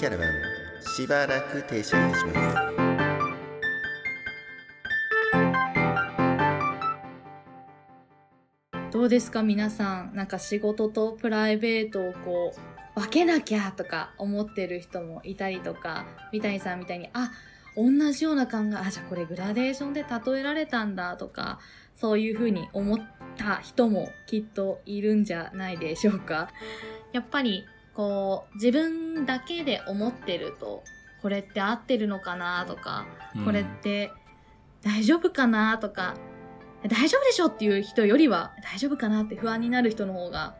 キャラバンしばらく停車いたしますどうですか皆さん。なんか仕事とプライベートをこう、分けなきゃとか思ってる人もいたりとか、三谷さんみたいに、あ、同じような考え、あ、じゃあこれグラデーションで例えられたんだとか、そういうふうに思った人もきっといるんじゃないでしょうか。やっぱり、こう、自分だけで思ってると、これって合ってるのかなとか、これって大丈夫かなとか、大丈夫でしょっていう人よりは大丈夫かなって不安になる人の方が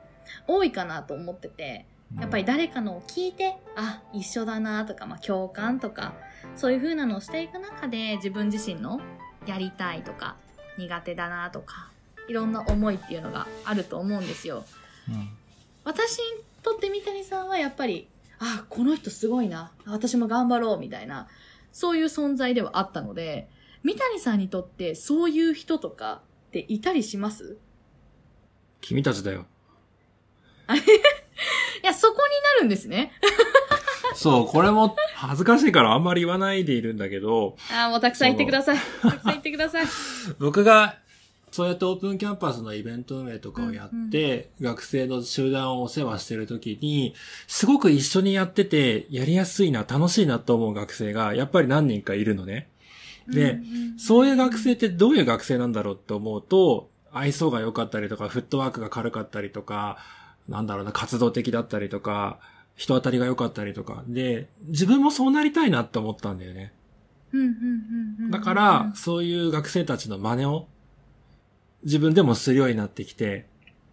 多いかなと思ってて、やっぱり誰かのを聞いて、あ、一緒だなとか、まあ共感とか、そういう風なのをしていく中で自分自身のやりたいとか、苦手だなとか、いろんな思いっていうのがあると思うんですよ。うん。私にとって三谷さんはやっぱり、あ、この人すごいな。私も頑張ろうみたいな、そういう存在ではあったので、三谷さんにとってそういう人とかっていたりします？君たちだよ。いや、そこになるんですね。そう、これも恥ずかしいからあんまり言わないでいるんだけど、あーもうたくさん言ってください。たくさん言ってください。僕がそうやってオープンキャンパスのイベント運営とかをやって、学生の集団をお世話してるときに、すごく一緒にやってて、やりやすいな、楽しいなと思う学生が、やっぱり何人かいるのね。で、そういう学生ってどういう学生なんだろうって思うと、愛想が良かったりとか、フットワークが軽かったりとか、なんだろうな、活動的だったりとか、人当たりが良かったりとか。で、自分もそうなりたいなって思ったんだよね。うんうんうんうんうんだから、、そういう学生たちの真似を自分でもするようになってきて、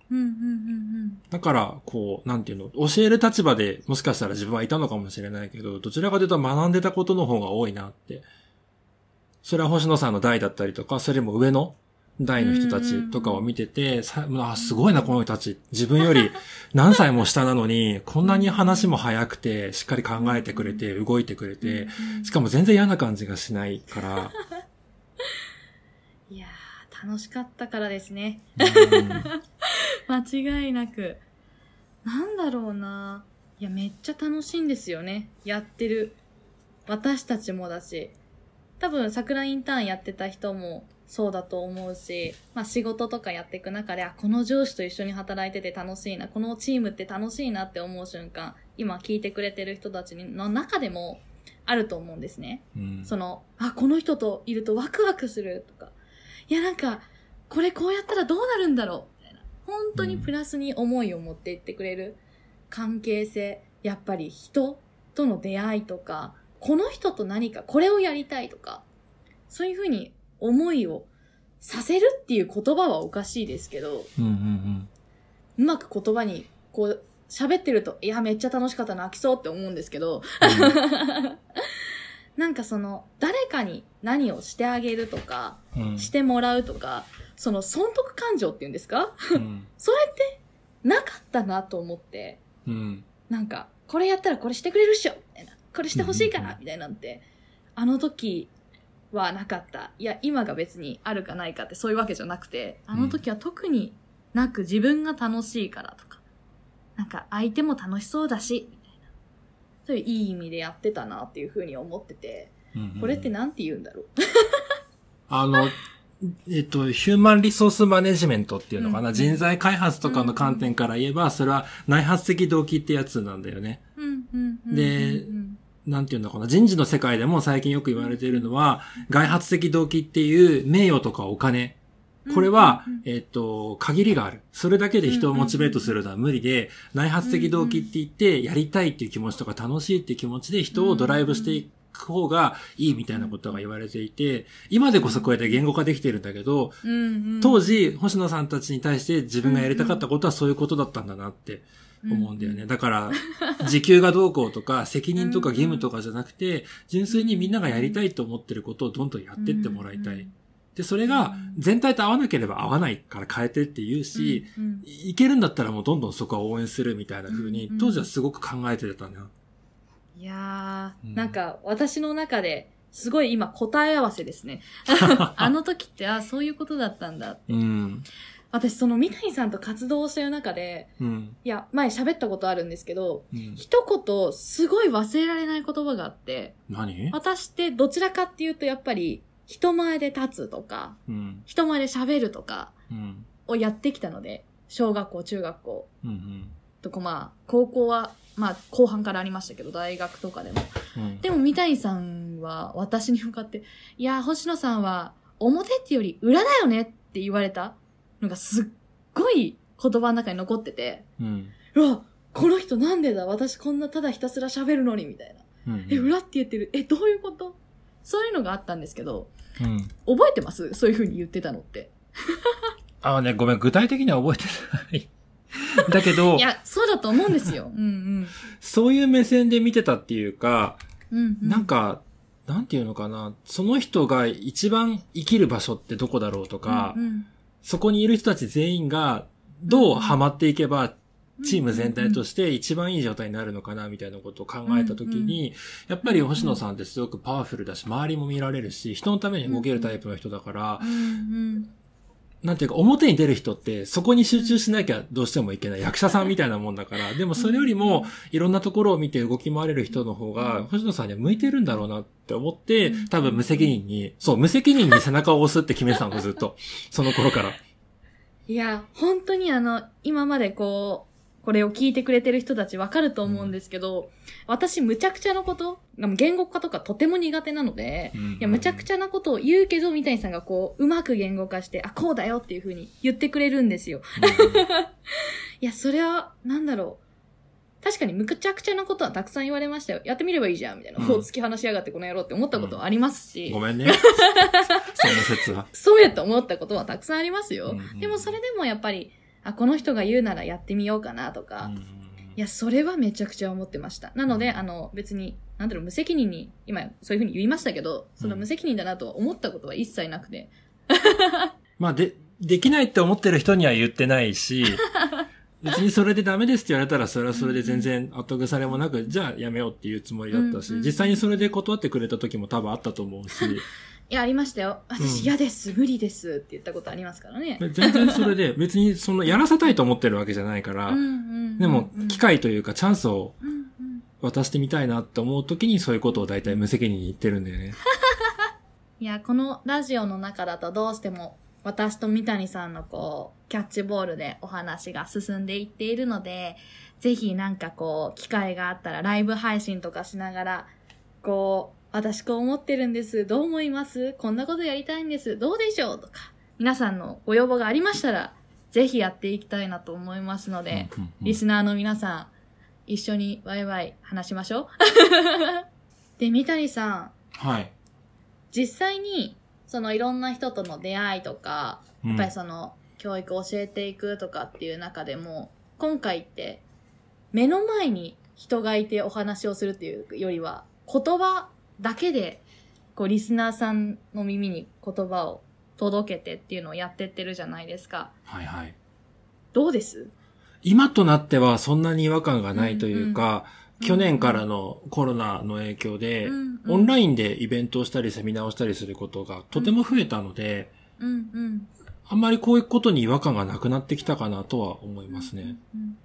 うんうんうんだから、こう、なんていうの、教える立場でもしかしたら自分はいたのかもしれないけど、どちらかというと学んでたことの方が多いなって。それは星野さんの代だったりとか、それも上の代の人たちとかを見てて、さあ、すごいな、この人たち。自分より 何歳も下なのに、こんなに話も早くて、しっかり考えてくれて、動いてくれうん。て、うんしかも全然嫌な感じがしないから、楽しかったからですね。うん 間違いなく。なんだろうな。いや、めっちゃ楽しいんですよね。やってる。私たちもだし。多分、桜インターンやってた人もそうだと思うし、まあ仕事とかやっていく中で、あ、この上司と一緒に働いてて楽しいな、このチームって楽しいなって思う瞬間、今聞いてくれてる人たちの中でもあると思うんですね。うんその、あ、この人といるとワクワクするとか、いやなんか、これこうやったらどうなるんだろう。みたいな。本当にプラスに思いを持っていってくれる関係性、やっぱり人との出会いとか、この人と何かこれをやりたいとか、そういうふうに思いをさせるっていう言葉はおかしいですけど、うんうんうまく言葉にこう喋ってると、いやめっちゃ楽しかった泣きそうって思うんですけど、なんかその、誰かに何をしてあげるとか、うんうんしてもらうとか、その損得感情っていうんですか？うん それってなかったなと思って、うんなんか、これやったらこれしてくれるっしょみたいな。これしてほしいからみたいなんて、あの時はなかった。いや、今が別にあるかないかってそういうわけじゃなくて、あの時は特になく自分が楽しいからとか、なんか相手も楽しそうだし。そういういい意味でやってたなっていうふうに思ってて、うんこれってなんて言うんだろう？あの、えっと、ヒューマンリソースマネジメントっていうのかな、うん人材開発とかの観点から言えば、それは内発的動機ってやつなんだよね。うんうんうんうんでうんなんていうのかな、人事の世界でも最近よく言われているのは、外発的動機っていう名誉とかお金。これはえっと、限りがある。それだけで人をモチベートするのは無理で、内発的動機って言って、やりたいっていう気持ちとか楽しいっていう気持ちで人をドライブしていく方がいいみたいなことが言われていて、今でこそこうやって言語化できてるんだけど、うんうん。当時、星野さんたちに対して自分がやりたかったことはそういうことだったんだなって思うんだよね。だから、時給がどうこうとか、責任とか義務とかじゃなくて、純粋にみんながやりたいと思ってることをどんどんやってってもらいたい。で、それが全体と合わなければ合わないから変えてって言うし、うんうんいけるんだったらもうどんどんそこは応援するみたいな風にうん、当時はすごく考えてたな。いやー、うんなんか私の中ですごい今答え合わせですね。あの時って、あ、そういうことだったんだ。うん。私その三谷さんと活動してる中で、うん。いや、前喋ったことあるんですけど、うん。一言すごい忘れられない言葉があって、何？私ってどちらかっていうとやっぱり人前で立つとか、うん。人前で喋るとかうん。をやってきたので、小学校、中学校うん。とかまあ、高校はまあ後半からありましたけど、大学とかでも。うん。でも三谷さんは私に向かって、いや、星野さんは表ってより裏だよねって言われたのがすっごい言葉の中に残ってて、うん。うわ、この人なんでだ？私こんなただひたすら喋るのにみたいな。うん。え、裏って言ってる？え、どういうこと？そういうのがあったんですけど、うん。覚えてます？そういう風に言ってたのって。あのね、ごめん、具体的には覚えてない。だけどい、や、そうだと思うんですよ。うんうん。そういう目線で見てたっていうか、うん、うん。なんか、なんていうのかな、その人が一番生きる場所ってどこだろうとか、うんうんそこにいる人たち全員がどうハマっていけば、チーム全体として一番いい状態になるのかな、みたいなことを考えたときに、やっぱり星野さんってすごくパワフルだし、周りも見られるし、人のために動けるタイプの人だからなんていうか、表に出る人って、そこに集中しなきゃどうしてもいけない役者さんみたいなもんだから、でもそれよりも、いろんなところを見て動き回れる人の方が、星野さんには向いてるんだろうなって思ってうん、多分無責任に、そう、無責任に背中を押すって決めてたの、ずっと。その頃から。いや、本当にあの、今までこう、これを聞いてくれてる人たちわかると思うんですけど、私むちゃくちゃなこと、言語化とかとても苦手なので、いや、むちゃくちゃなことを言うけど、三谷さんがこう、うまく言語化して、あ、こうだよっていう風に言ってくれるんですよ。いや、それは、なんだろう。確かにむちゃくちゃなことはたくさん言われましたよ。やってみればいいじゃん、みたいな。うんこう突き放しやがってこの野郎って思ったことはありますし、ごめんね。その説は。そうやと思ったことはたくさんありますよ。うんうんでもそれでもやっぱり、あ、この人が言うならやってみようかなとか、いや、それはめちゃくちゃ思ってました。なので、あの、別に、なんだろう、無責任に、今、そういうふうに言いましたけど、その無責任だなとは思ったことは一切なくて。まあ、で、できないって思ってる人には言ってないし、別にそれでダメですって言われたら、それはそれで全然後腐れもなく、じゃあやめようっていうつもりだったし、実際にそれで断ってくれた時も多分あったと思うし、いや、ありましたよ。私うん嫌です、無理ですって言ったことありますからね。全然それで、別にそのやらせたいと思ってるわけじゃないから、でも、機会というかチャンスを渡してみたいなって思う時にそういうことを大体無責任に言ってるんだよね。いや、このラジオの中だとどうしても私と三谷さんのこう、キャッチボールでお話が進んでいっているので、ぜひなんかこう、機会があったらライブ配信とかしながら、こう、私こう思ってるんです。どう思います？こんなことやりたいんです。どうでしょう？とか、皆さんのご要望がありましたら、ぜひやっていきたいなと思いますので、うんうんうんリスナーの皆さん、一緒にワイワイ話しましょう。で、三谷さん、はい。実際に、そのいろんな人との出会いとか、うんやっぱりその、教育を教えていくとかっていう中でも、今回って、目の前に人がいてお話をするっていうよりは、言葉だけで、こう、リスナーさんの耳に言葉を届けてっていうのをやってってるじゃないですか。はいはい。どうです？今となってはそんなに違和感がないというか、うん去年からのコロナの影響で、うんうんオンラインでイベントをしたりセミナーをしたりすることがとても増えたので、うんうん。あんまりこういうことに違和感がなくなってきたかなとは思いますね。うんうん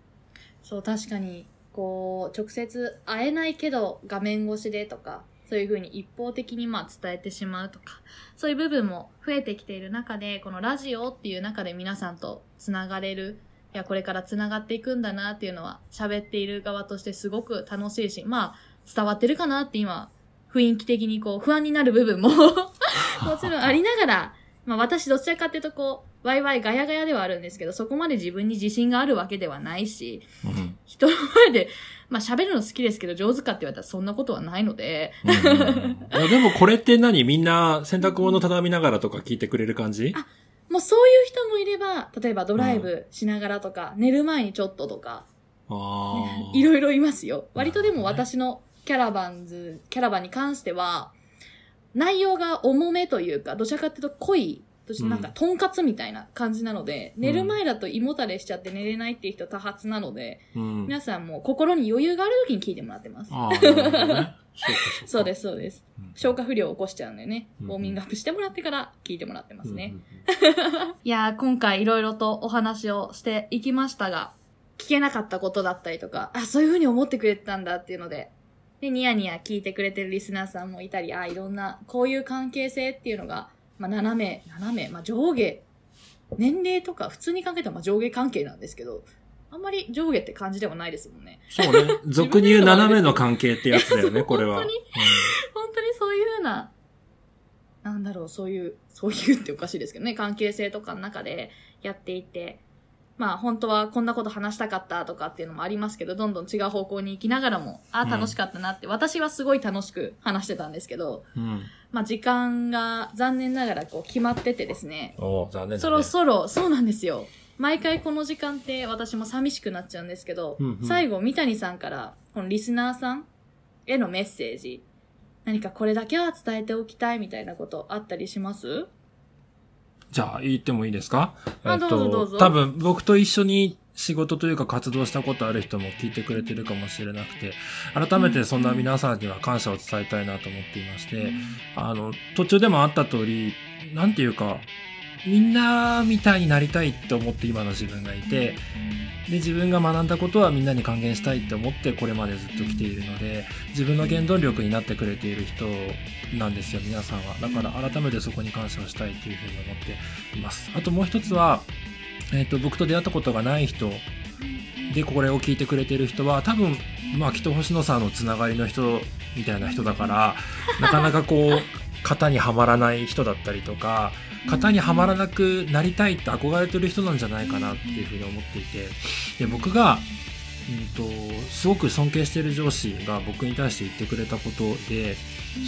そう、確かに、こう、直接会えないけど画面越しでとか、そういうふうに一方的にまあ伝えてしまうとか、そういう部分も増えてきている中で、このラジオっていう中で皆さんとつながれる、いや、これからつながっていくんだなっていうのは、喋っている側としてすごく楽しいし、まあ、伝わってるかなって今、雰囲気的にこう、不安になる部分も もちろんありながら、まあ私どちらかっていうとこう、ワイワイガヤガヤではあるんですけど、そこまで自分に自信があるわけではないし、うん。人の前で、まあ喋るの好きですけど上手かって言われたらそんなことはないので、うんでもこれって何みんな洗濯物畳みながらとか聞いてくれる感じ？あもうそういう人もいれば、例えばドライブしながらとか、寝る前にちょっととか。いろいろいますよ。割とでも私のキャラバンズ、キャラバンに関しては、内容が重めというか、どちらかっていうと濃い、そしてなんか、とんかつみたいな感じなので、寝る前だと胃もたれしちゃって寝れないっていう人多発なので、うん。皆さんも心に余裕がある時に聞いてもらってます。そうです、そうです。うん消化不良を起こしちゃうんでね、うんウォーミングアップしてもらってから聞いてもらってますね。うんうんうん いやー、今回いろいろとお話をしていきましたが、聞けなかったことだったりとか、あ、そういう風に思ってくれてたんだっていうので、で、ニヤニヤ聞いてくれてるリスナーさんもいたり、あ、いろんな、こういう関係性っていうのが、まあ、斜め、斜め、まあ、上下、年齢とか普通に考えたらまあ上下関係なんですけど、あんまり上下って感じではないですもんね。そうね。俗に言う斜めの関係ってやつだよね、これは。本当に本当にそういう風な、なんだろう、そういう、そういうっておかしいですけどね、関係性とかの中でやっていて、まあ本当はこんなこと話したかったとかっていうのもありますけど、どんどん違う方向に行きながらも、あ、うん楽しかったなって、私はすごい楽しく話してたんですけど、うん。うん。まあ時間が残念ながらこう決まっててですね、おー残念だね。そろそろ、そうなんですよ。毎回この時間って私も寂しくなっちゃうんですけど、うんうん最後、三谷さんから、このリスナーさんへのメッセージ、何かこれだけは伝えておきたいみたいなことあったりします？じゃあ、言ってもいいですか？あどうぞどうぞ。多分、僕と一緒に仕事というか活動したことある人も聞いてくれてるかもしれなくて、改めてそんな皆さんには感謝を伝えたいなと思っていまして、あの、途中でもあった通り、なんていうか、みんなみたいになりたいって思って今の自分がいて、で、自分が学んだことはみんなに還元したいって思ってこれまでずっと来ているので、自分の原動力になってくれている人なんですよ、皆さんは。だから改めてそこに感謝をしたいというふうに思っています。あともう一つは、えっ、と、僕と出会ったことがない人でこれを聞いてくれている人は多分、まあ、きっと星野さんのつながりの人みたいな人だから、なかなかこう、型にはまらない人だったりとか、型にはまらなくなりたいって憧れてる人なんじゃないかなっていうふうに思っていて、で、僕が、うんと、すごく尊敬してる上司が僕に対して言ってくれたことで、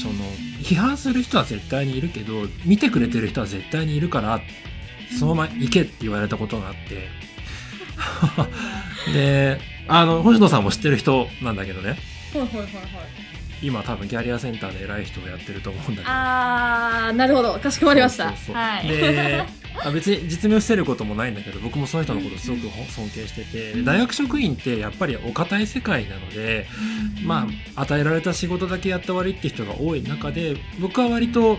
その、批判する人は絶対にいるけど、見てくれてる人は絶対にいるから、そのまま行けって言われたことがあって、で、あの、星野さんも知ってる人なんだけどね、ほいほいほいほい。今多分キャリアセンターで偉い人をやってると思うんだけど。あー、なるほど。かしこまりました。そうそうそうはい。で、あ別に実名を伏せることもないんだけど、僕もその人のことすごく尊敬してて、で大学職員ってやっぱりお堅い世界なので、まあ、与えられた仕事だけやった終わりって人が多い中で、僕は割と、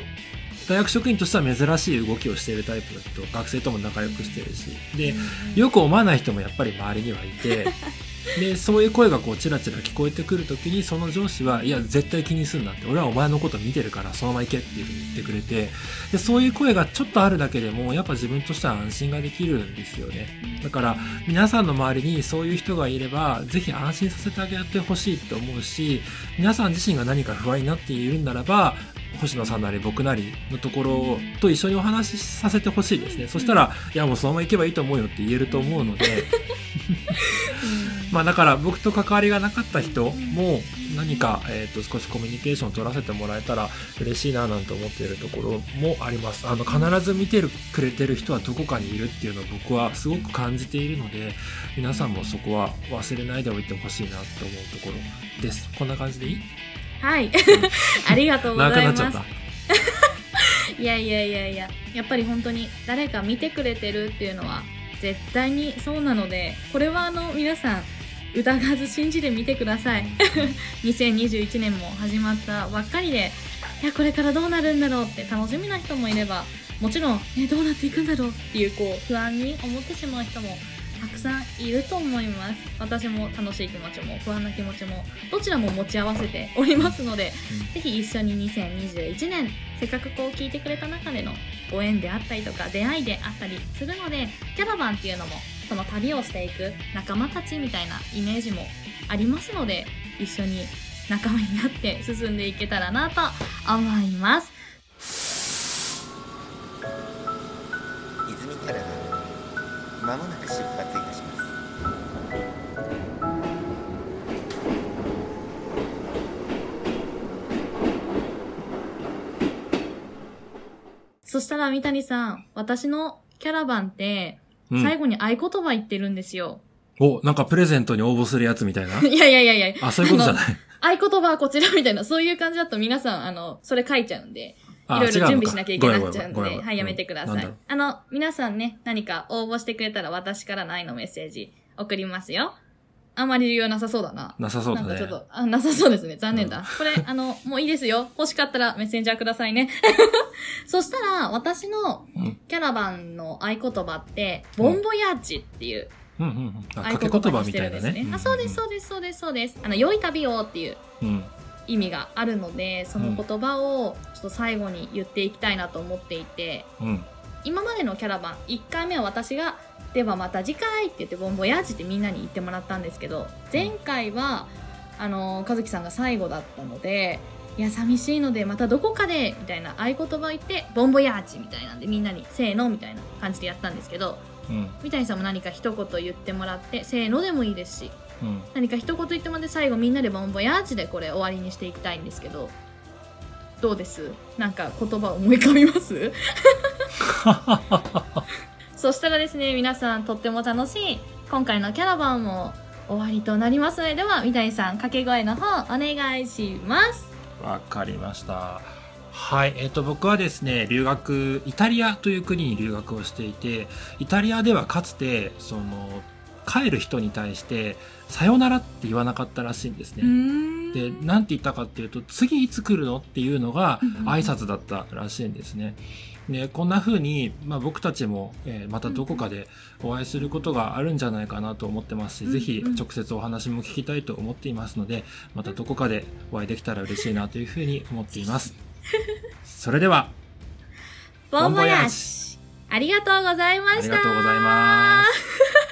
大学職員としては珍しい動きをしているタイプの人、学生とも仲良くしてるし、で、よく思わない人もやっぱり周りにはいて、で、そういう声がこうチラチラ聞こえてくるときに、その上司は、いや、絶対気にすんなって、俺はお前のこと見てるから、そのまま行けっていうふうに言ってくれて、で、そういう声がちょっとあるだけでも、やっぱ自分としては安心ができるんですよね。だから、皆さんの周りにそういう人がいれば、ぜひ安心させてあげてほしいと思うし、皆さん自身が何か不安になっているんならば、星野さんなり僕なりのところと一緒にお話しさせてほしいですね。そしたら、いやもうそのまま行けばいいと思うよって言えると思うので、まあだから僕と関わりがなかった人も何か、えー、と少しコミュニケーションを取らせてもらえたら嬉しいななんて思っているところもあります。あの必ず見てるくれてる人はどこかにいるっていうのを僕はすごく感じているので皆さんもそこは忘れないでおいてほしいなと思うところです。こんな感じでいい？はい。ありがとうございます長くなっちゃっ。た。いやいやいやいや、やっぱり本当に誰か見てくれてるっていうのは絶対にそうなので、これはあの皆さん疑わず信じてみてください。2021年も始まったばっかりで、いや、これからどうなるんだろうって楽しみな人もいれば、もちろん、え、どうなっていくんだろうっていう、こう、不安に思ってしまう人もたくさんいると思います。私も楽しい気持ちも不安な気持ちも、どちらも持ち合わせておりますので、ぜひ一緒に2021年、せっかくこう聞いてくれた中でのご縁であったりとか出会いであったりするので、キャラバンっていうのもその旅をしていく仲間たちみたいなイメージもありますので、一緒に仲間になって進んでいけたらなと思います。したら三谷さん、私のキャラバンってうん最後に合言葉言ってるんですよ。お、なんかプレゼントに応募するやつみたいな？いやいやいやいや。あ、そういうことじゃない。合言葉はこちらみたいな、そういう感じだと皆さん、あの、それ書いちゃうんで。あいろいろ準備しなきゃいけなくちゃうんで、はい、やめてください。あの、皆さんね、何か応募してくれたら私からの愛のメッセージ送りますよ。あんまり理由なさそうだな。なさそうだね。なんかちょっと、あ、なさそうですね。残念だ。これ、あの、もういいですよ。欲しかったらメッセンジャーくださいね。そしたら、私のうんキャラバンの合言葉って、ボンボヤーチっていううんうんうん。掛け言葉みたいなね。んですね。あ、そうです、そうです、そうです、そうです。あの、良い旅をっていううん。意味があるので、その言葉をちょっと最後に言っていきたいなと思っていて、うん。今までのキャラバン、1回目は私が、ではまた次回って言ってボンボヤージってみんなに言ってもらったんですけど、前回は、あの、和樹さんが最後だったので、いや、寂しいのでまたどこかで、みたいな合言葉を言って、ボンボヤージみたいなんでみんなに、せーのみたいな感じでやったんですけど、うん。三谷さんも何か一言言ってもらって、せーのでもいいですし、うん。何か一言言ってもらって最後みんなでボンボヤージでこれ終わりにしていきたいんですけど、どうです？なんか言葉思い浮かびます？そしたらですね、皆さんとっても楽しい今回のキャラバンも終わりとなりますので、では三谷さん掛け声の方お願いします。わかりました。はい。えっ、と、僕はですね、留学、イタリアという国に留学をしていて、イタリアではかつて、その、帰る人に対して、さよならって言わなかったらしいんですね。で、なんて言ったかっていうと、次いつ来るのっていうのがうんうん挨拶だったらしいんですね。で、こんな風に、まあ僕たちも、えーまたどこかでお会いすることがあるんじゃないかなと思ってますし、うんぜひうん直接お話も聞きたいと思っていますので、またどこかでお会いできたら嬉しいなという風に思っています。それでは、ボンボヤーボンボヤージありがとうございました。ありがとうございます。